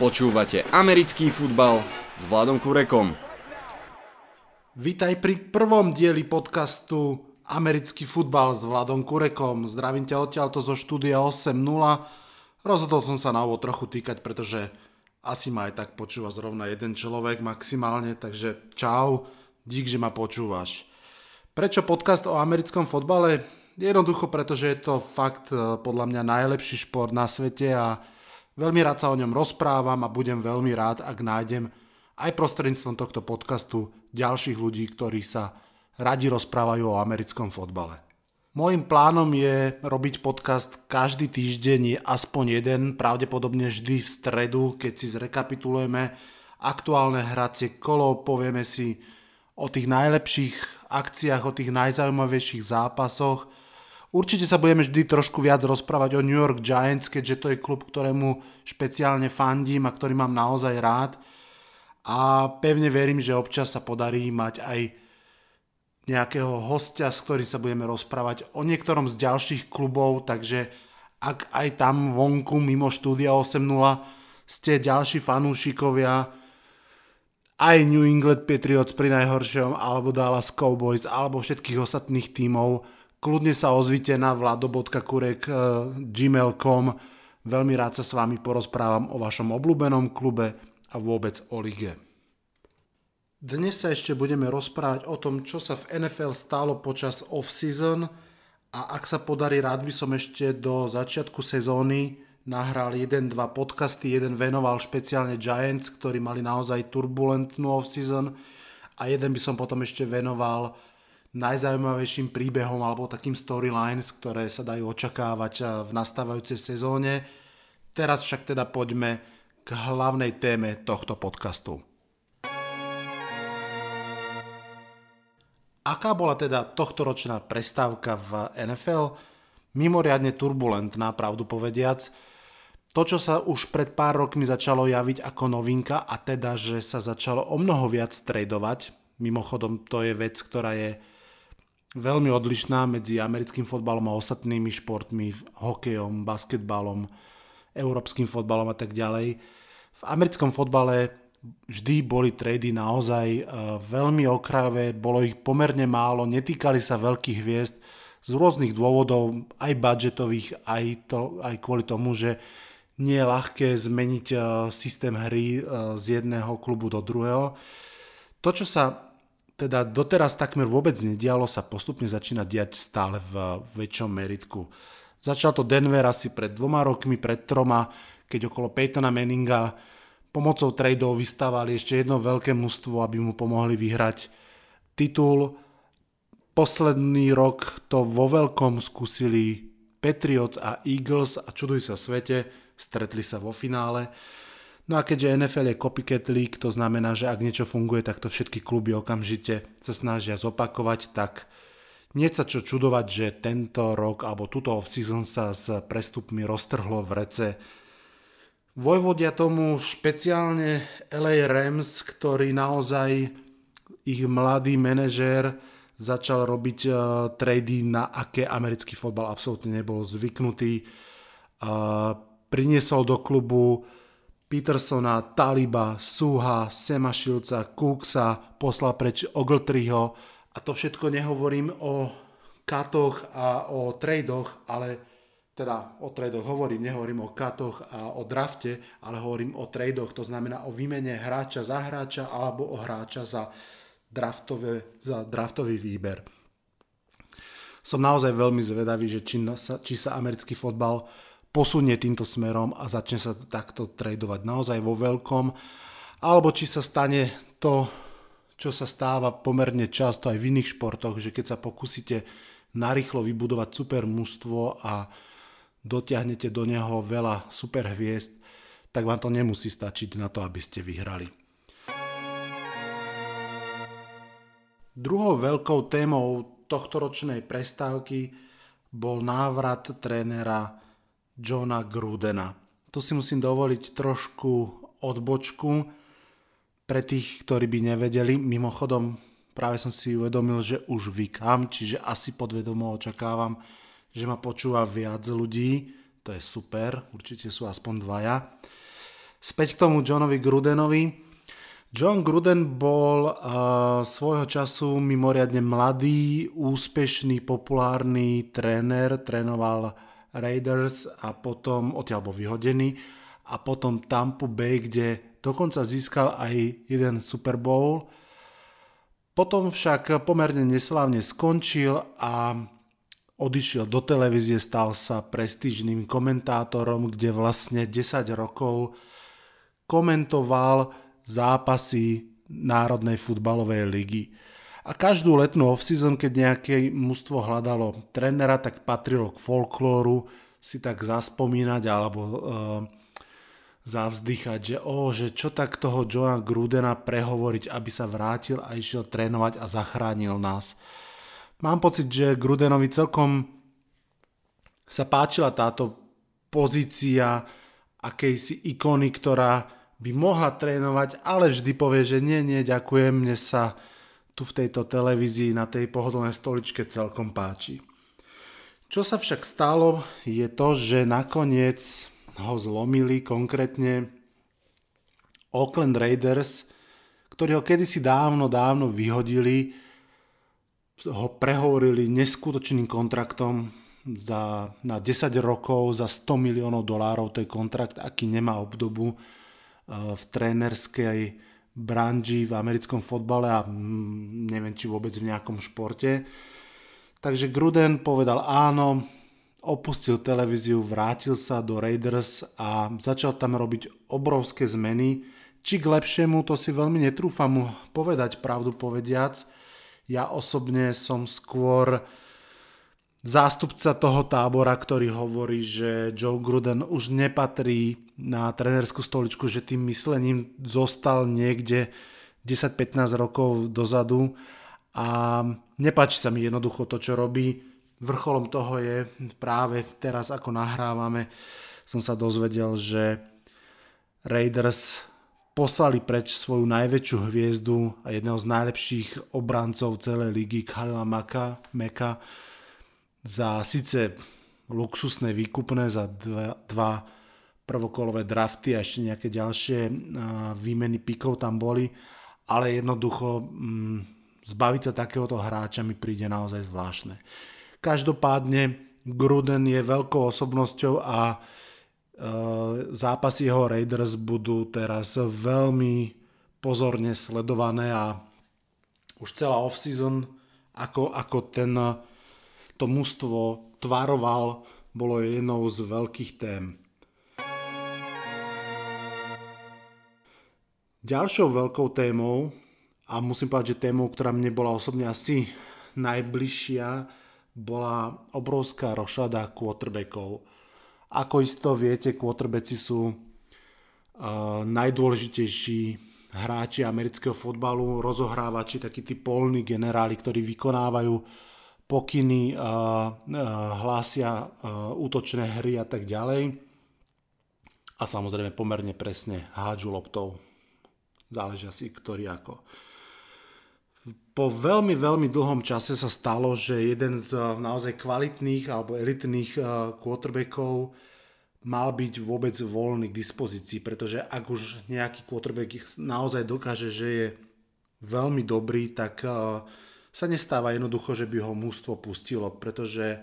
Počúvate americký futbal s Vladom Kurekom. Vítaj pri prvom dieli podcastu Americký futbal s Vladom Kurekom. Zdravím ťa odtiaľto zo štúdia 8.0. Rozhodol som sa na ovo trochu týkať, pretože asi ma aj tak počúva zrovna jeden človek maximálne, takže čau, dík, že ma počúvaš. Prečo podcast o americkom fotbale? Jednoducho, pretože je to fakt eh, podľa mňa najlepší šport na svete a Veľmi rád sa o ňom rozprávam a budem veľmi rád, ak nájdem aj prostredníctvom tohto podcastu ďalších ľudí, ktorí sa radi rozprávajú o americkom fotbale. Môjim plánom je robiť podcast každý týždeň, aspoň jeden, pravdepodobne vždy v stredu, keď si zrekapitulujeme aktuálne hracie kolo, povieme si o tých najlepších akciách, o tých najzaujímavejších zápasoch, Určite sa budeme vždy trošku viac rozprávať o New York Giants, keďže to je klub, ktorému špeciálne fandím a ktorý mám naozaj rád. A pevne verím, že občas sa podarí mať aj nejakého hostia, s ktorým sa budeme rozprávať o niektorom z ďalších klubov, takže ak aj tam vonku mimo štúdia 8.0 ste ďalší fanúšikovia aj New England Patriots pri najhoršom, alebo Dallas Cowboys, alebo všetkých ostatných tímov, Kľudne sa ozvite na vlado.kurek.gmail.com Veľmi rád sa s vami porozprávam o vašom obľúbenom klube a vôbec o lige. Dnes sa ešte budeme rozprávať o tom, čo sa v NFL stalo počas off-season a ak sa podarí, rád by som ešte do začiatku sezóny nahral jeden, dva podcasty, jeden venoval špeciálne Giants, ktorí mali naozaj turbulentnú off-season a jeden by som potom ešte venoval najzaujímavejším príbehom alebo takým storylines, ktoré sa dajú očakávať eh, v nastávajúcej sezóne. Teraz však teda poďme k hlavnej téme tohto podcastu. Aká bola teda tohtoročná prestávka v NFL? Mimoriadne turbulentná, pravdu povediac. To, čo sa už pred pár rokmi začalo javiť ako novinka a teda, že sa začalo o mnoho viac tradovať, mimochodom to je vec, ktorá je veľmi odlišná medzi americkým fotbalom a ostatnými športmi, hokejom, basketbalom, európskym fotbalom a tak ďalej. V americkom fotbale vždy boli trady naozaj e, veľmi okrajové, bolo ich pomerne málo, netýkali sa veľkých hviezd z rôznych dôvodov, aj budžetových, aj, to, aj kvôli tomu, že nie je ľahké zmeniť e, systém hry e, z jedného klubu do druhého. To, čo sa teda doteraz takmer vôbec nedialo, sa postupne začína diať stále v väčšom meritku. Začal to Denver asi pred dvoma rokmi, pred troma, keď okolo Peytona Manninga pomocou tradeov vystávali ešte jedno veľké mužstvo, aby mu pomohli vyhrať titul. Posledný rok to vo veľkom skúsili Patriots a Eagles a čuduj sa svete, stretli sa vo finále. No a keďže NFL je copycat league, to znamená, že ak niečo funguje, tak to všetky kluby okamžite sa snažia zopakovať, tak nie sa čo čudovať, že tento rok alebo túto off-season sa s prestupmi roztrhlo v rece. Vojvodia tomu špeciálne LA Rams, ktorý naozaj ich mladý manažér začal robiť uh, trady, na aké americký fotbal absolútne nebol zvyknutý. Uh, priniesol do klubu Petersona, Taliba, Suha, Semašilca, Kuksa, poslal preč Ogletriho a to všetko nehovorím o katoch a o tradoch, ale teda o tradoch hovorím, nehovorím o katoch a o drafte, ale hovorím o tradoch, to znamená o výmene hráča za hráča alebo o hráča za, draftové, za draftový výber. Som naozaj veľmi zvedavý, že či či sa americký fotbal posunie týmto smerom a začne sa takto tradovať naozaj vo veľkom, alebo či sa stane to, čo sa stáva pomerne často aj v iných športoch, že keď sa pokúsite narýchlo vybudovať super mužstvo a dotiahnete do neho veľa super hviezd, tak vám to nemusí stačiť na to, aby ste vyhrali. Druhou veľkou témou tohtoročnej prestávky bol návrat trénera Johna Grudena. Tu si musím dovoliť trošku odbočku pre tých, ktorí by nevedeli. Mimochodom, práve som si uvedomil, že už vykám, čiže asi podvedomo očakávam, že ma počúva viac ľudí. To je super, určite sú aspoň dvaja. Späť k tomu Johnovi Grudenovi. John Gruden bol uh, svojho času mimoriadne mladý, úspešný, populárny tréner, trénoval Raiders a potom odtiaľ bol vyhodený a potom Tampa Bay, kde dokonca získal aj jeden Super Bowl. Potom však pomerne neslávne skončil a odišiel do televízie, stal sa prestížným komentátorom, kde vlastne 10 rokov komentoval zápasy Národnej futbalovej ligy. A každú letnú off-season, keď nejaké mužstvo hľadalo trenera, tak patrilo k folklóru si tak zaspomínať alebo uh, zavzdychať, že, oh, že čo tak toho Johna Grudena prehovoriť, aby sa vrátil a išiel trénovať a zachránil nás. Mám pocit, že Grudenovi celkom sa páčila táto pozícia akejsi ikony, ktorá by mohla trénovať, ale vždy povie, že nie, nie, ďakujem, mne sa tu v tejto televízii na tej pohodlnej stoličke celkom páči. Čo sa však stalo, je to, že nakoniec ho zlomili konkrétne Oakland Raiders, ktorí ho kedysi dávno, dávno vyhodili, ho prehovorili neskutočným kontraktom za, na 10 rokov za 100 miliónov dolárov, to je kontrakt, aký nemá obdobu v trénerskej branži v americkom fotbale a mm, neviem, či vôbec v nejakom športe. Takže Gruden povedal áno, opustil televíziu, vrátil sa do Raiders a začal tam robiť obrovské zmeny. Či k lepšiemu, to si veľmi netrúfam povedať, pravdu povediac. Ja osobne som skôr zástupca toho tábora, ktorý hovorí, že Joe Gruden už nepatrí na trenerskú stoličku, že tým myslením zostal niekde 10-15 rokov dozadu a nepáči sa mi jednoducho to, čo robí. Vrcholom toho je práve teraz, ako nahrávame, som sa dozvedel, že Raiders poslali preč svoju najväčšiu hviezdu a jedného z najlepších obrancov celej ligy, Khalila Maka, Meka, za síce luxusné výkupné za dva, dva prvokolové drafty a ešte nejaké ďalšie výmeny pikov tam boli, ale jednoducho mm, zbaviť sa takéhoto hráča mi príde naozaj zvláštne. Každopádne Gruden je veľkou osobnosťou a e, zápasy jeho Raiders budú teraz veľmi pozorne sledované a už celá off-season ako, ako ten to mužstvo tvaroval, bolo jednou z veľkých tém. Ďalšou veľkou témou, a musím povedať, že témou, ktorá mne bola osobne asi najbližšia, bola obrovská rošada quarterbackov. Ako isto viete, quarterbacki sú uh, najdôležitejší hráči amerického fotbalu, rozohrávači, takí tí polní generáli, ktorí vykonávajú pokyny, hlásia útočné hry a tak ďalej. A samozrejme pomerne presne hádžu loptou. Záleží asi ktorý ako. Po veľmi, veľmi dlhom čase sa stalo, že jeden z naozaj kvalitných alebo elitných quarterbackov mal byť vôbec voľný k dispozícii, pretože ak už nejaký quarterback naozaj dokáže, že je veľmi dobrý, tak uh, sa nestáva jednoducho, že by ho mústvo pustilo, pretože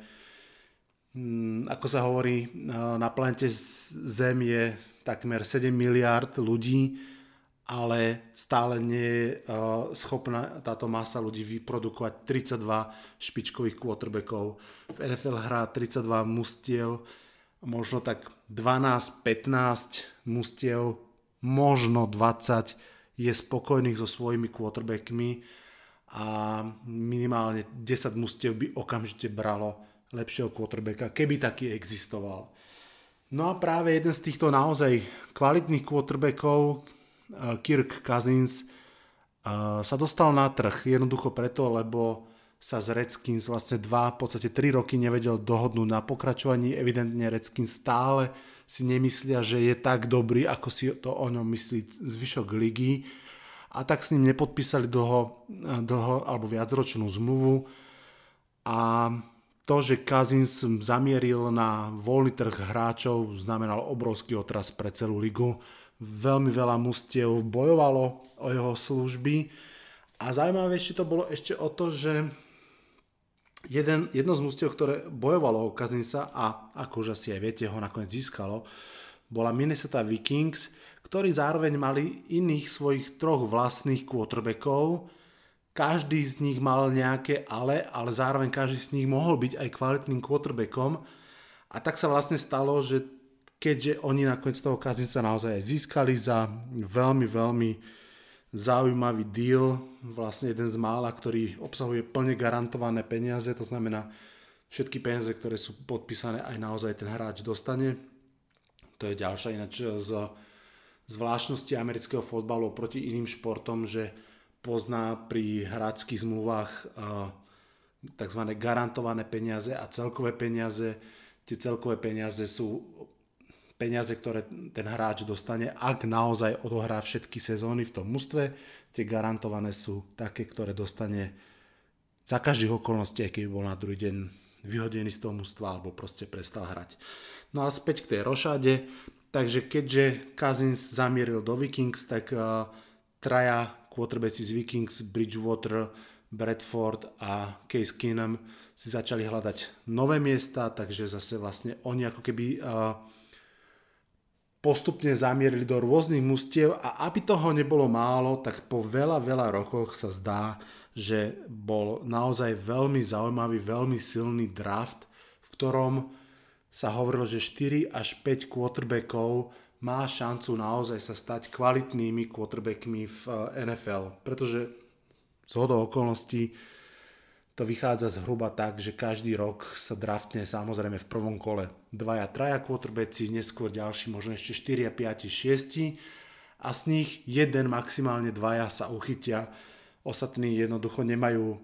mm, ako sa hovorí, na planete Zem je takmer 7 miliard ľudí, ale stále nie je schopná táto masa ľudí vyprodukovať 32 špičkových quarterbackov. V NFL hrá 32 mustiev, možno tak 12-15 mustiev, možno 20 je spokojných so svojimi quarterbackmi a minimálne 10 mustiev by okamžite bralo lepšieho quarterbacka, keby taký existoval. No a práve jeden z týchto naozaj kvalitných quarterbackov, eh, Kirk Cousins, sa dostal na trh jednoducho preto, lebo sa z Redskins vlastne dva, v podstate 3 roky nevedel dohodnúť na pokračovaní. Evidentne Redskins stále si nemyslia, že je tak dobrý, ako si to o ňom myslí zvyšok ligy a tak s ním nepodpísali dlho, dlho alebo viacročnú zmluvu a to, že Kazins zamieril na voľný trh hráčov, znamenal obrovský otras pre celú ligu. Veľmi veľa mustiev bojovalo o jeho služby a zaujímavejšie to bolo ešte o to, že jeden, jedno z mustiev, ktoré bojovalo o Kazinsa a ako už asi aj viete, ho nakoniec získalo, bola Minnesota Vikings, ktorí zároveň mali iných svojich troch vlastných quarterbackov. Každý z nich mal nejaké ale, ale zároveň každý z nich mohol byť aj kvalitným quarterbackom. A tak sa vlastne stalo, že keďže oni nakoniec toho Kazinsa naozaj získali za veľmi, veľmi zaujímavý deal, vlastne jeden z mála, ktorý obsahuje plne garantované peniaze, to znamená všetky peniaze, ktoré sú podpísané, aj naozaj ten hráč dostane. To je ďalšia ináč z zvláštnosti amerického fotbalu oproti iným športom, že pozná pri hráčských zmluvách tzv. garantované peniaze a celkové peniaze. Tie celkové peniaze sú peniaze, ktoré ten hráč dostane, ak naozaj odohrá všetky sezóny v tom mústve. Tie garantované sú také, ktoré dostane za každých okolností, aj keby bol na druhý deň vyhodený z toho mústva alebo proste prestal hrať. No a späť k tej rošáde. Takže keďže Cousins zamieril do Vikings, tak uh, traja quarterbacki z Vikings, Bridgewater, Bradford a Case Keenum si začali hľadať nové miesta, takže zase vlastne oni ako keby uh, postupne zamierili do rôznych mustiev a aby toho nebolo málo, tak po veľa, veľa rokoch sa zdá, že bol naozaj veľmi zaujímavý, veľmi silný draft, v ktorom sa hovorilo, že 4 až 5 quarterbackov má šancu naozaj sa stať kvalitnými quarterbackmi v eh, NFL, pretože z hodou okolností to vychádza zhruba tak, že každý rok sa draftne samozrejme v prvom kole dvaja, traja quarterbacki, neskôr ďalší, možno ešte 4, 5, 6 a z nich jeden, maximálne dvaja sa uchytia. Ostatní jednoducho nemajú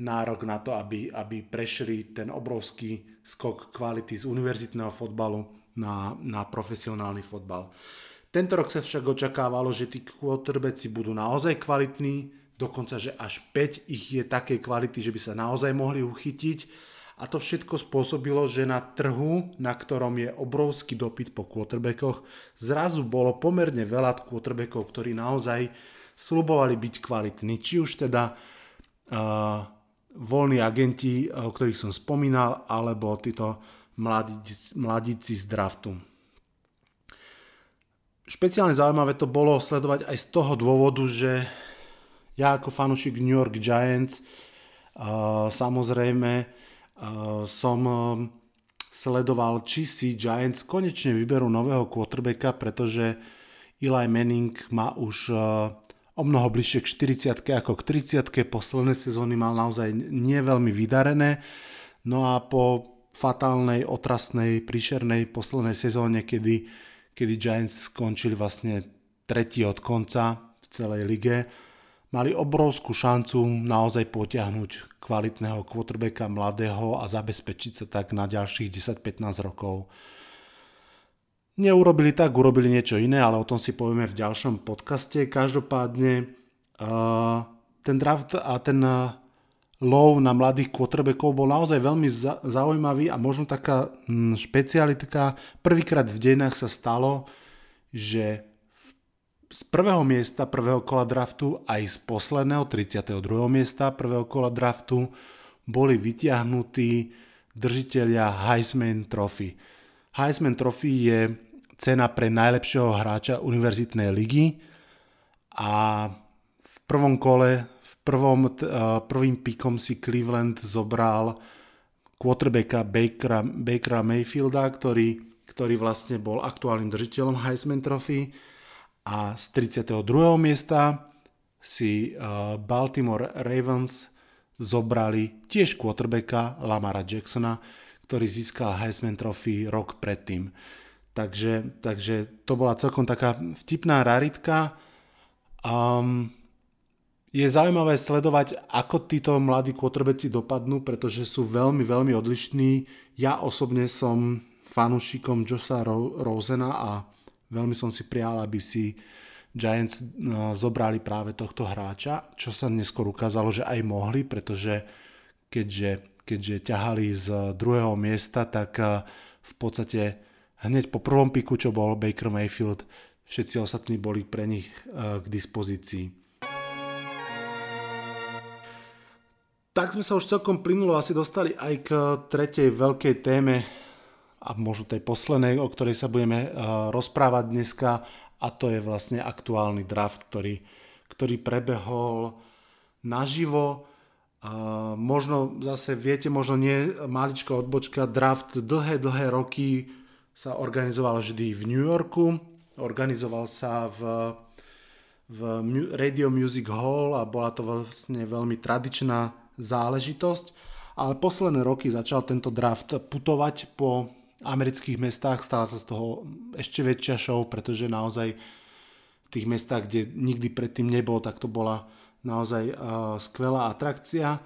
nárok na to, aby, aby prešli ten obrovský skok kvality z univerzitného fotbalu na, na profesionálny fotbal. Tento rok sa však očakávalo, že tí quarterbacki budú naozaj kvalitní, dokonca, že až 5 ich je takej kvality, že by sa naozaj mohli uchytiť. A to všetko spôsobilo, že na trhu, na ktorom je obrovský dopyt po quarterbackoch, zrazu bolo pomerne veľa quarterbackov, ktorí naozaj slubovali byť kvalitní. Či už teda uh, voľní agenti, o ktorých som spomínal, alebo títo mladíci, mladíci z draftu. Špeciálne zaujímavé to bolo sledovať aj z toho dôvodu, že ja ako fanúšik New York Giants samozrejme som sledoval, či si Giants konečne vyberú nového quarterbacka, pretože Eli Manning má už o mnoho bližšie k 40 ako k 30 posledné sezóny mal naozaj nie veľmi vydarené. No a po fatálnej, otrasnej, príšernej poslednej sezóne, kedy, kedy Giants skončili vlastne tretí od konca v celej lige, mali obrovskú šancu naozaj potiahnuť kvalitného quarterbacka mladého a zabezpečiť sa tak na ďalších 10-15 rokov. Neurobili tak, urobili niečo iné, ale o tom si povieme v ďalšom podcaste. Každopádne uh, ten draft a ten lov na mladých quarterbackov bol naozaj veľmi zaujímavý a možno taká špecialitka. Prvýkrát v dejinách sa stalo, že z prvého miesta prvého kola draftu aj z posledného 32. miesta prvého kola draftu boli vytiahnutí držiteľia Heisman Trophy. Heisman Trophy je cena pre najlepšieho hráča univerzitnej ligy a v prvom kole, v prvom, prvým pikom si Cleveland zobral quarterbacka Bakera, Bakera Mayfielda, ktorý, ktorý vlastne bol aktuálnym držiteľom Heisman Trophy a z 32. miesta si eh, Baltimore Ravens zobrali tiež quarterbacka Lamara Jacksona, ktorý získal Heisman Trophy rok predtým. Takže, takže to bola celkom taká vtipná raritka. Um, je zaujímavé sledovať, ako títo mladí quarterbacki dopadnú, pretože sú veľmi, veľmi odlišní. Ja osobne som fanúšikom Josa Rosena a Veľmi som si prijal, aby si Giants no, zobrali práve tohto hráča, čo sa neskôr ukázalo, že aj mohli, pretože keďže, keďže ťahali z druhého miesta, tak eh, v podstate hneď po prvom piku, čo bol Baker Mayfield, všetci ostatní boli pre nich k dispozícii. Tak sme sa už celkom plynulo asi dostali aj k tretej veľkej téme a možno tej poslednej, o ktorej sa budeme rozprávať dneska a to je vlastne aktuálny draft, ktorý, ktorý prebehol naživo. A možno zase, viete, možno nie maličká odbočka, draft dlhé, dlhé roky sa organizoval vždy v New Yorku, organizoval sa v, v Radio Music Hall a bola to vlastne veľmi tradičná záležitosť, ale posledné roky začal tento draft putovať po amerických mestách, stala sa z toho ešte väčšia show, pretože naozaj v tých mestách, kde nikdy predtým nebol, tak to bola naozaj skvelá atrakcia.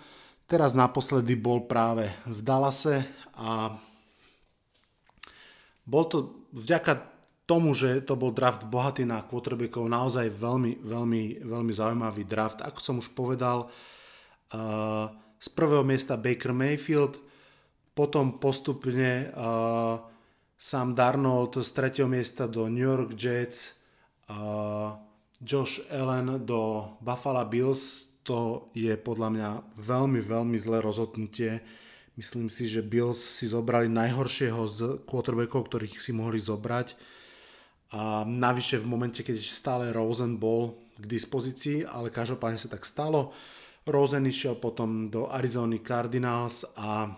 Teraz naposledy bol práve v Dallase a bol to vďaka tomu, že to bol draft bohatý na quarterbackov, naozaj veľmi, veľmi, veľmi zaujímavý draft. Ako som už povedal, z prvého miesta Baker Mayfield, potom postupne uh, Sam Darnold z tretieho miesta do New York Jets, uh, Josh Allen do Buffalo Bills, to je podľa mňa veľmi, veľmi zlé rozhodnutie. Myslím si, že Bills si zobrali najhoršieho z quarterbackov, ktorých si mohli zobrať. A navyše v momente, keď stále Rosen bol k dispozícii, ale každopádne sa tak stalo. Rosen išiel potom do Arizony Cardinals a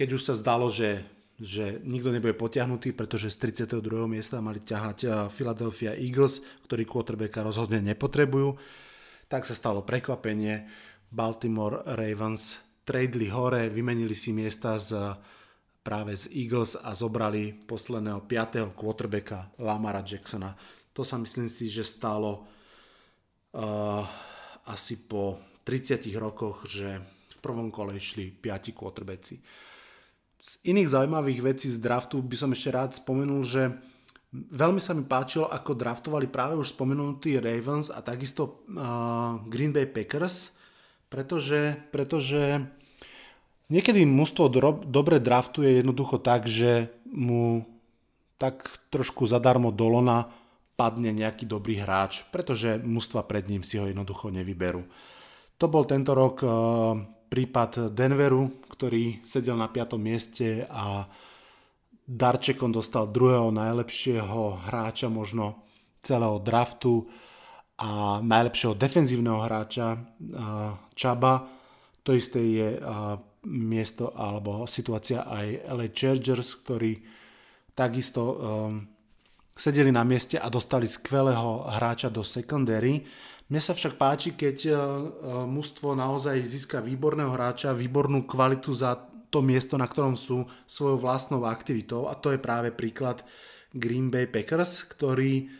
keď už sa zdalo, že, že nikto nebude potiahnutý, pretože z 32. miesta mali ťahať eh, Philadelphia Eagles, ktorí quarterbacka rozhodne nepotrebujú, tak sa stalo prekvapenie. Baltimore Ravens tradeli hore, vymenili si miesta z, práve z Eagles a zobrali posledného 5. quarterbacka Lamara Jacksona. To sa myslím si, že stalo uh, asi po 30 rokoch, že v prvom kole išli 5 quarterbacki. Z iných zaujímavých vecí z draftu by som ešte rád spomenul, že veľmi sa mi páčilo, ako draftovali práve už spomenutí Ravens a takisto uh, Green Bay Packers, pretože, pretože niekedy mužstvo dro- dobre draftuje jednoducho tak, že mu tak trošku zadarmo dolona padne nejaký dobrý hráč, pretože mužstva pred ním si ho jednoducho nevyberú. To bol tento rok uh, prípad Denveru, ktorý sedel na 5. mieste a darčekom dostal druhého najlepšieho hráča možno celého draftu a najlepšieho defenzívneho hráča Čaba. To isté je miesto alebo situácia aj LA Chargers, ktorí takisto um, sedeli na mieste a dostali skvelého hráča do secondary. Mne sa však páči, keď uh, mužstvo naozaj získa výborného hráča, výbornú kvalitu za to miesto, na ktorom sú svojou vlastnou aktivitou. A to je práve príklad Green Bay Packers, ktorí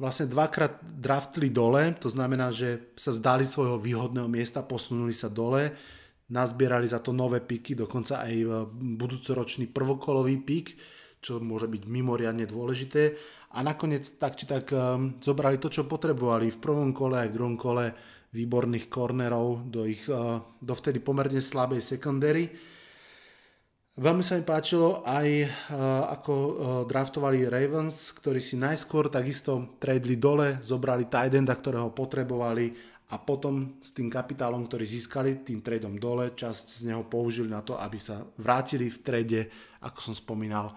vlastne dvakrát draftli dole, to znamená, že sa vzdali svojho výhodného miesta, posunuli sa dole, nazbierali za to nové piky, dokonca aj budúcoročný prvokolový pik, čo môže byť mimoriadne dôležité a nakoniec tak či tak um, zobrali to, čo potrebovali v prvom kole aj v druhom kole výborných kornerov do ich uh, dovtedy pomerne slabej secondary. Veľmi sa mi páčilo aj uh, ako draftovali Ravens, ktorí si najskôr takisto tradeli dole, zobrali tight enda, ktorého potrebovali a potom s tým kapitálom, ktorý získali tým tradom dole, časť z neho použili na to, aby sa vrátili v trade, ako som spomínal,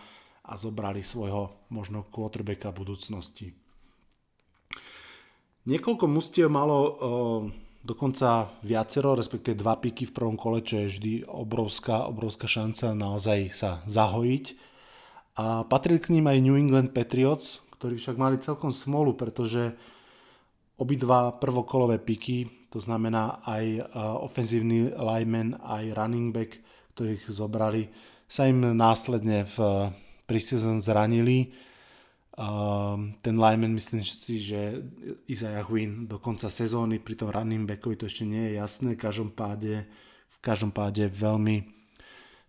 a zobrali svojho možno quarterbacka budúcnosti. Niekoľko mustiev malo o, dokonca viacero, respektíve dva piky v prvom kole, čo je vždy obrovská, obrovská šanca naozaj sa zahojiť. A patrili k ním aj New England Patriots, ktorí však mali celkom smolu, pretože obidva prvokolové piky, to znamená aj ofenzívny lineman, aj running back, ktorých zobrali, sa im následne v preseason zranili. Um, ten lineman myslím si, že Isaiah Wynn do konca sezóny pri tom running backovi to ešte nie je jasné. V každom páde, v každom páde veľmi,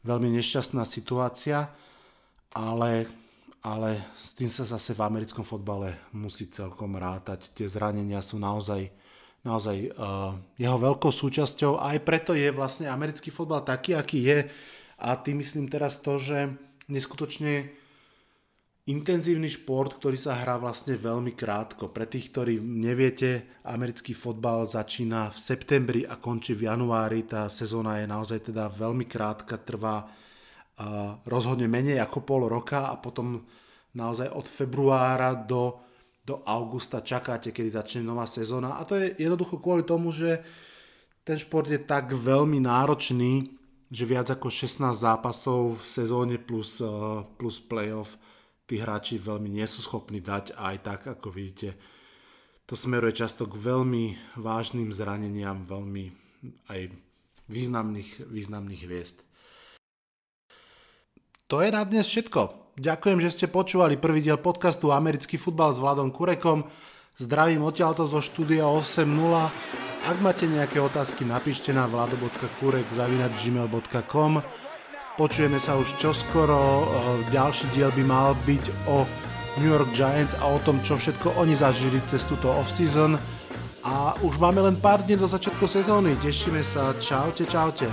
veľmi nešťastná situácia, ale, ale s tým sa zase v americkom fotbale musí celkom rátať. Tie zranenia sú naozaj, naozaj uh, jeho veľkou súčasťou a aj preto je vlastne americký fotbal taký, aký je. A tým myslím teraz to, že neskutočne intenzívny šport, ktorý sa hrá vlastne veľmi krátko. Pre tých, ktorí neviete, americký fotbal začína v septembri a končí v januári. Tá sezóna je naozaj teda veľmi krátka, trvá rozhodne menej ako pol roka a potom naozaj od februára do, do augusta čakáte, kedy začne nová sezóna. A to je jednoducho kvôli tomu, že ten šport je tak veľmi náročný, že viac ako 16 zápasov v sezóne plus, plus playoff tí hráči veľmi nie sú schopní dať aj tak, ako vidíte. To smeruje často k veľmi vážnym zraneniam, veľmi aj významných, významných hviezd. To je na dnes všetko. Ďakujem, že ste počúvali prvý diel podcastu Americký futbal s Vladom Kurekom. Zdravím odtiaľto zo štúdia 8.0. Ak máte nejaké otázky, napíšte na vlado.kurek.gmail.com Počujeme sa už čoskoro, ďalší diel by mal byť o New York Giants a o tom, čo všetko oni zažili cez túto off-season. A už máme len pár dní do začiatku sezóny. Tešíme sa. Čaute, čaute.